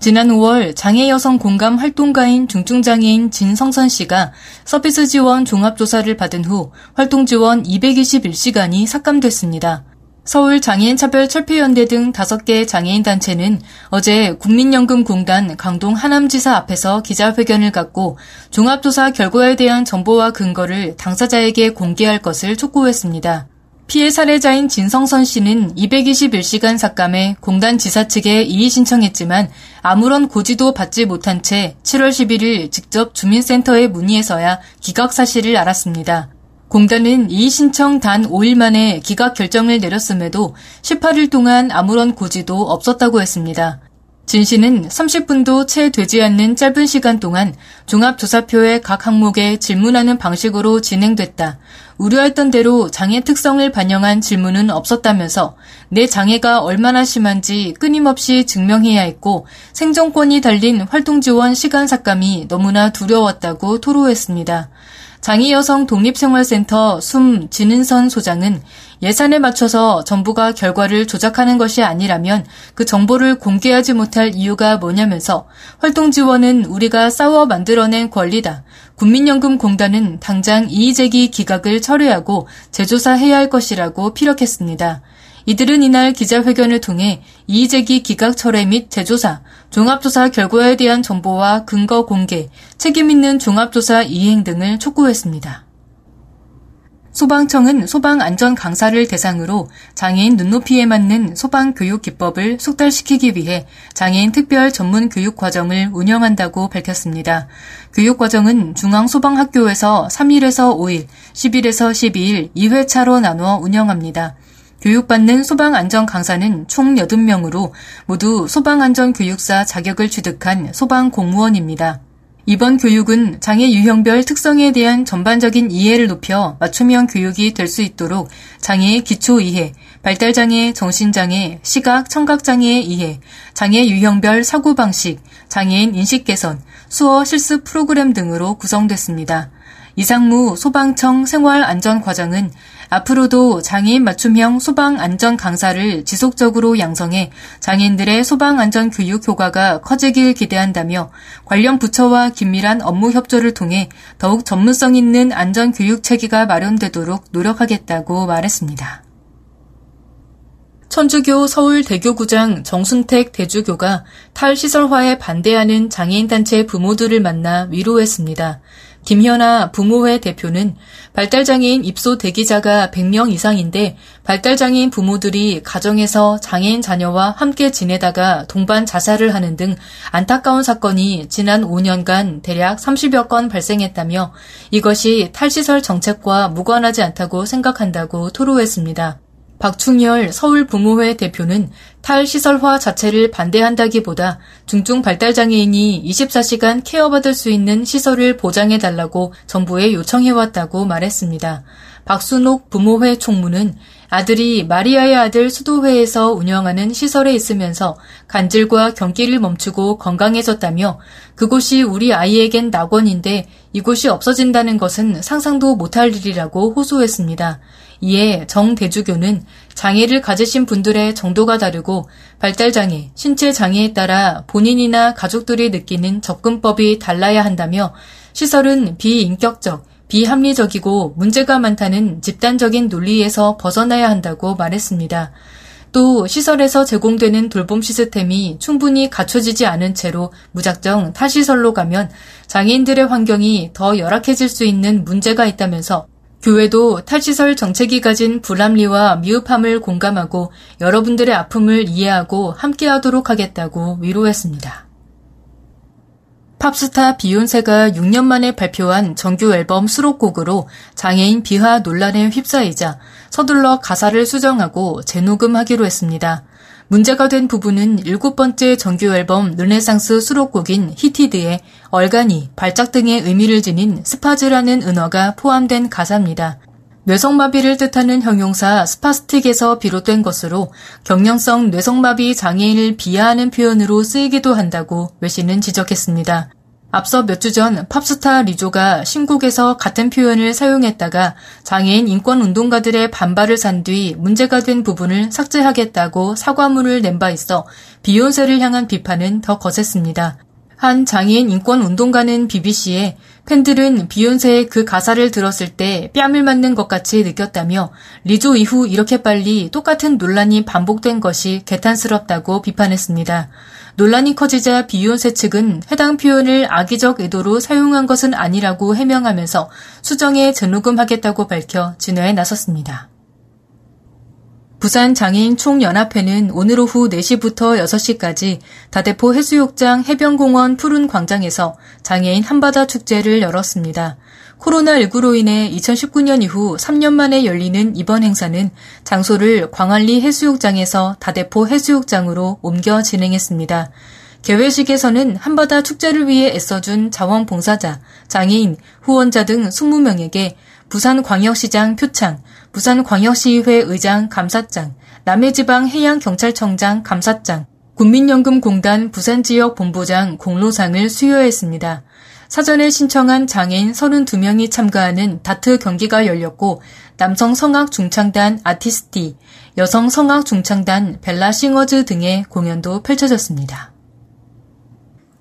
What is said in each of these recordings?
지난 5월 장애 여성 공감 활동가인 중증장애인 진성선 씨가 서비스 지원 종합조사를 받은 후 활동 지원 221시간이 삭감됐습니다. 서울 장애인 차별 철폐연대 등 5개 장애인 단체는 어제 국민연금공단 강동 하남지사 앞에서 기자회견을 갖고 종합조사 결과에 대한 정보와 근거를 당사자에게 공개할 것을 촉구했습니다. 피해 사례자인 진성선 씨는 221시간 삭감에 공단 지사 측에 이의 신청했지만 아무런 고지도 받지 못한 채 7월 11일 직접 주민센터에 문의해서야 기각 사실을 알았습니다. 공단은 이의 신청 단 5일 만에 기각 결정을 내렸음에도 18일 동안 아무런 고지도 없었다고 했습니다. 진 씨는 30분도 채 되지 않는 짧은 시간 동안 종합조사표의 각 항목에 질문하는 방식으로 진행됐다. 우려했던 대로 장애 특성을 반영한 질문은 없었다면서 내 장애가 얼마나 심한지 끊임없이 증명해야 했고 생존권이 달린 활동 지원 시간 삭감이 너무나 두려웠다고 토로했습니다. 장애여성 독립생활센터 숨 진은선 소장은 예산에 맞춰서 정부가 결과를 조작하는 것이 아니라면 그 정보를 공개하지 못할 이유가 뭐냐면서 활동 지원은 우리가 싸워 만들어낸 권리다. 국민연금공단은 당장 이의제기 기각을 철회하고 재조사해야 할 것이라고 피력했습니다. 이들은 이날 기자회견을 통해 이의제기 기각 철회 및 재조사, 종합조사 결과에 대한 정보와 근거 공개, 책임있는 종합조사 이행 등을 촉구했습니다. 소방청은 소방 안전 강사를 대상으로 장애인 눈높이에 맞는 소방 교육 기법을 속달시키기 위해 장애인 특별 전문 교육 과정을 운영한다고 밝혔습니다. 교육 과정은 중앙소방학교에서 3일에서 5일, 10일에서 12일 2회차로 나누어 운영합니다. 교육받는 소방안전 강사는 총 80명으로 모두 소방안전교육사 자격을 취득한 소방공무원입니다. 이번 교육은 장애 유형별 특성에 대한 전반적인 이해를 높여 맞춤형 교육이 될 수 있도록 장애의 기초 이해, 발달장애, 정신장애, 시각, 청각장애의 이해, 장애 유형별 사고방식, 장애인 인식 개선, 수어 실습 프로그램 등으로 구성됐습니다. 이상무 소방청 생활안전과장은 앞으로도 장애인 맞춤형 소방 안전 강사를 지속적으로 양성해 장애인들의 소방 안전 교육 효과가 커지길 기대한다며 관련 부처와 긴밀한 업무 협조를 통해 더욱 전문성 있는 안전 교육 체계가 마련되도록 노력하겠다고 말했습니다. 천주교 서울대교구장 정순택 대주교가 탈시설화에 반대하는 장애인단체 부모들을 만나 위로했습니다. 김현아 부모회 대표는 발달장애인 입소 대기자가 100명 이상인데 발달장애인 부모들이 가정에서 장애인 자녀와 함께 지내다가 동반 자살을 하는 등 안타까운 사건이 지난 5년간 대략 30여 건 발생했다며 이것이 탈시설 정책과 무관하지 않다고 생각한다고 토로했습니다. 박충열 서울부모회 대표는 탈시설화 자체를 반대한다기보다 중증 발달장애인이 24시간 케어받을 수 있는 시설을 보장해달라고 정부에 요청해왔다고 말했습니다. 박순옥 부모회 총무는 아들이 마리아의 아들 수도회에서 운영하는 시설에 있으면서 간질과 경기를 멈추고 건강해졌다며 그곳이 우리 아이에겐 낙원인데 이곳이 없어진다는 것은 상상도 못할 일이라고 호소했습니다. 이에 정대주교는 장애를 가지신 분들의 정도가 다르고 발달장애, 신체장애에 따라 본인이나 가족들이 느끼는 접근법이 달라야 한다며 시설은 비인격적, 비합리적이고 문제가 많다는 집단적인 논리에서 벗어나야 한다고 말했습니다. 또 시설에서 제공되는 돌봄 시스템이 충분히 갖춰지지 않은 채로 무작정 타시설로 가면 장애인들의 환경이 더 열악해질 수 있는 문제가 있다면서 교회도 탈시설 정책이 가진 불합리와 미흡함을 공감하고 여러분들의 아픔을 이해하고 함께하도록 하겠다고 위로했습니다. 팝스타 비욘세가 6년 만에 발표한 정규 앨범 수록곡으로 장애인 비하 논란에 휩싸이자 서둘러 가사를 수정하고 재녹음하기로 했습니다. 문제가 된 부분은 일곱 번째 정규 앨범 르네상스 수록곡인 Heated의 얼간이, 발작 등의 의미를 지닌 spaz라는 은어가 포함된 가사입니다. 뇌성마비를 뜻하는 형용사 spastic에서 비롯된 것으로 경련성 뇌성마비 장애인을 비하하는 표현으로 쓰이기도 한다고 외신은 지적했습니다. 앞서 몇 주 전 팝스타 리조가 신곡에서 같은 표현을 사용했다가 장애인 인권 운동가들의 반발을 산 뒤 문제가 된 부분을 삭제하겠다고 사과문을 낸 바 있어 비욘세를 향한 비판은 더 거셌습니다. 한 장애인 인권 운동가는 BBC에 팬들은 비욘세의 그 가사를 들었을 때 뺨을 맞는 것 같이 느꼈다며 리조 이후 이렇게 빨리 똑같은 논란이 반복된 것이 개탄스럽다고 비판했습니다. 논란이 커지자 비욘세 측은 해당 표현을 악의적 의도로 사용한 것은 아니라고 해명하면서 수정해 재녹음하겠다고 밝혀 진화에 나섰습니다. 부산 장애인 총연합회는 오늘 오후 4시부터 6시까지 다대포 해수욕장 해변공원 푸른 광장에서 장애인 한바다 축제를 열었습니다. 코로나19로 인해 2019년 이후 3년 만에 열리는 이번 행사는 장소를 광안리 해수욕장에서 다대포 해수욕장으로 옮겨 진행했습니다. 개회식에서는 한바다 축제를 위해 애써준 자원봉사자, 장애인, 후원자 등 20명에게 부산광역시장 표창, 부산광역시의회 의장 감사장, 남해지방해양경찰청장 감사장, 국민연금공단 부산지역 본부장 공로상을 수여했습니다. 사전에 신청한 장애인 32명이 참가하는 다트 경기가 열렸고 남성 성악 중창단 아티스티, 여성 성악 중창단 벨라 싱어즈 등의 공연도 펼쳐졌습니다.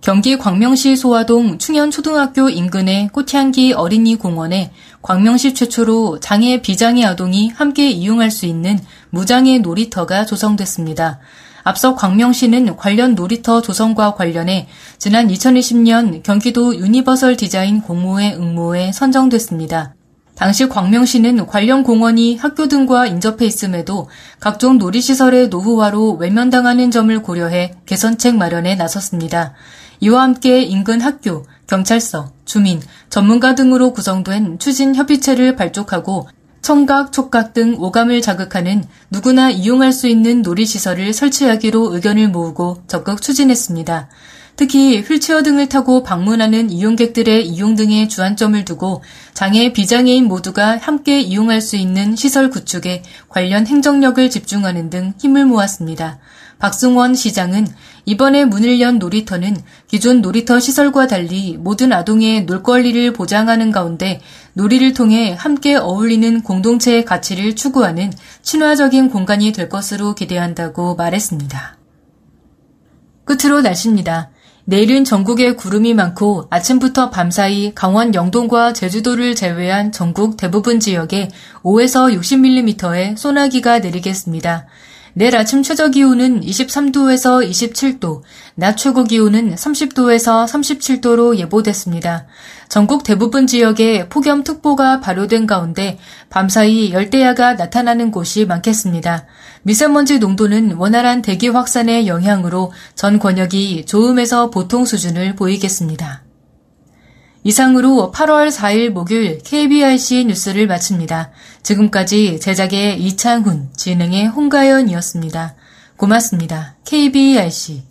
경기 광명시 소화동 충현초등학교 인근의 꽃향기 어린이 공원에 광명시 최초로 장애 비장애 아동이 함께 이용할 수 있는 무장애 놀이터가 조성됐습니다. 앞서 광명시는 관련 놀이터 조성과 관련해 지난 2020년 경기도 유니버설 디자인 공모의 응모에 선정됐습니다. 당시 광명시는 관련 공원이 학교 등과 인접해 있음에도 각종 놀이시설의 노후화로 외면당하는 점을 고려해 개선책 마련에 나섰습니다. 이와 함께 인근 학교, 경찰서, 주민, 전문가 등으로 구성된 추진 협의체를 발족하고 청각, 촉각 등 오감을 자극하는 누구나 이용할 수 있는 놀이시설을 설치하기로 의견을 모으고 적극 추진했습니다. 특히 휠체어 등을 타고 방문하는 이용객들의 이용 등에 주안점을 두고 장애 비장애인 모두가 함께 이용할 수 있는 시설 구축에 관련 행정력을 집중하는 등 힘을 모았습니다. 박승원 시장은 이번에 문을 연 놀이터는 기존 놀이터 시설과 달리 모든 아동의 놀 권리를 보장하는 가운데 놀이를 통해 함께 어울리는 공동체의 가치를 추구하는 친화적인 공간이 될 것으로 기대한다고 말했습니다. 끝으로 날씨입니다. 내일은 전국에 구름이 많고 아침부터 밤사이 강원 영동과 제주도를 제외한 전국 대부분 지역에 5에서 60mm의 소나기가 내리겠습니다. 내일 아침 최저 기온은 23도에서 27도, 낮 최고 기온은 30도에서 37도로 예보됐습니다. 전국 대부분 지역에 폭염특보가 발효된 가운데 밤사이 열대야가 나타나는 곳이 많겠습니다. 미세먼지 농도는 원활한 대기 확산의 영향으로 전 권역이 좋음에서 보통 수준을 보이겠습니다. 이상으로 8월 4일 목요일 KBRC 뉴스를 마칩니다. 지금까지 제작의 이창훈, 진행의 홍가연이었습니다. 고맙습니다. KBRC.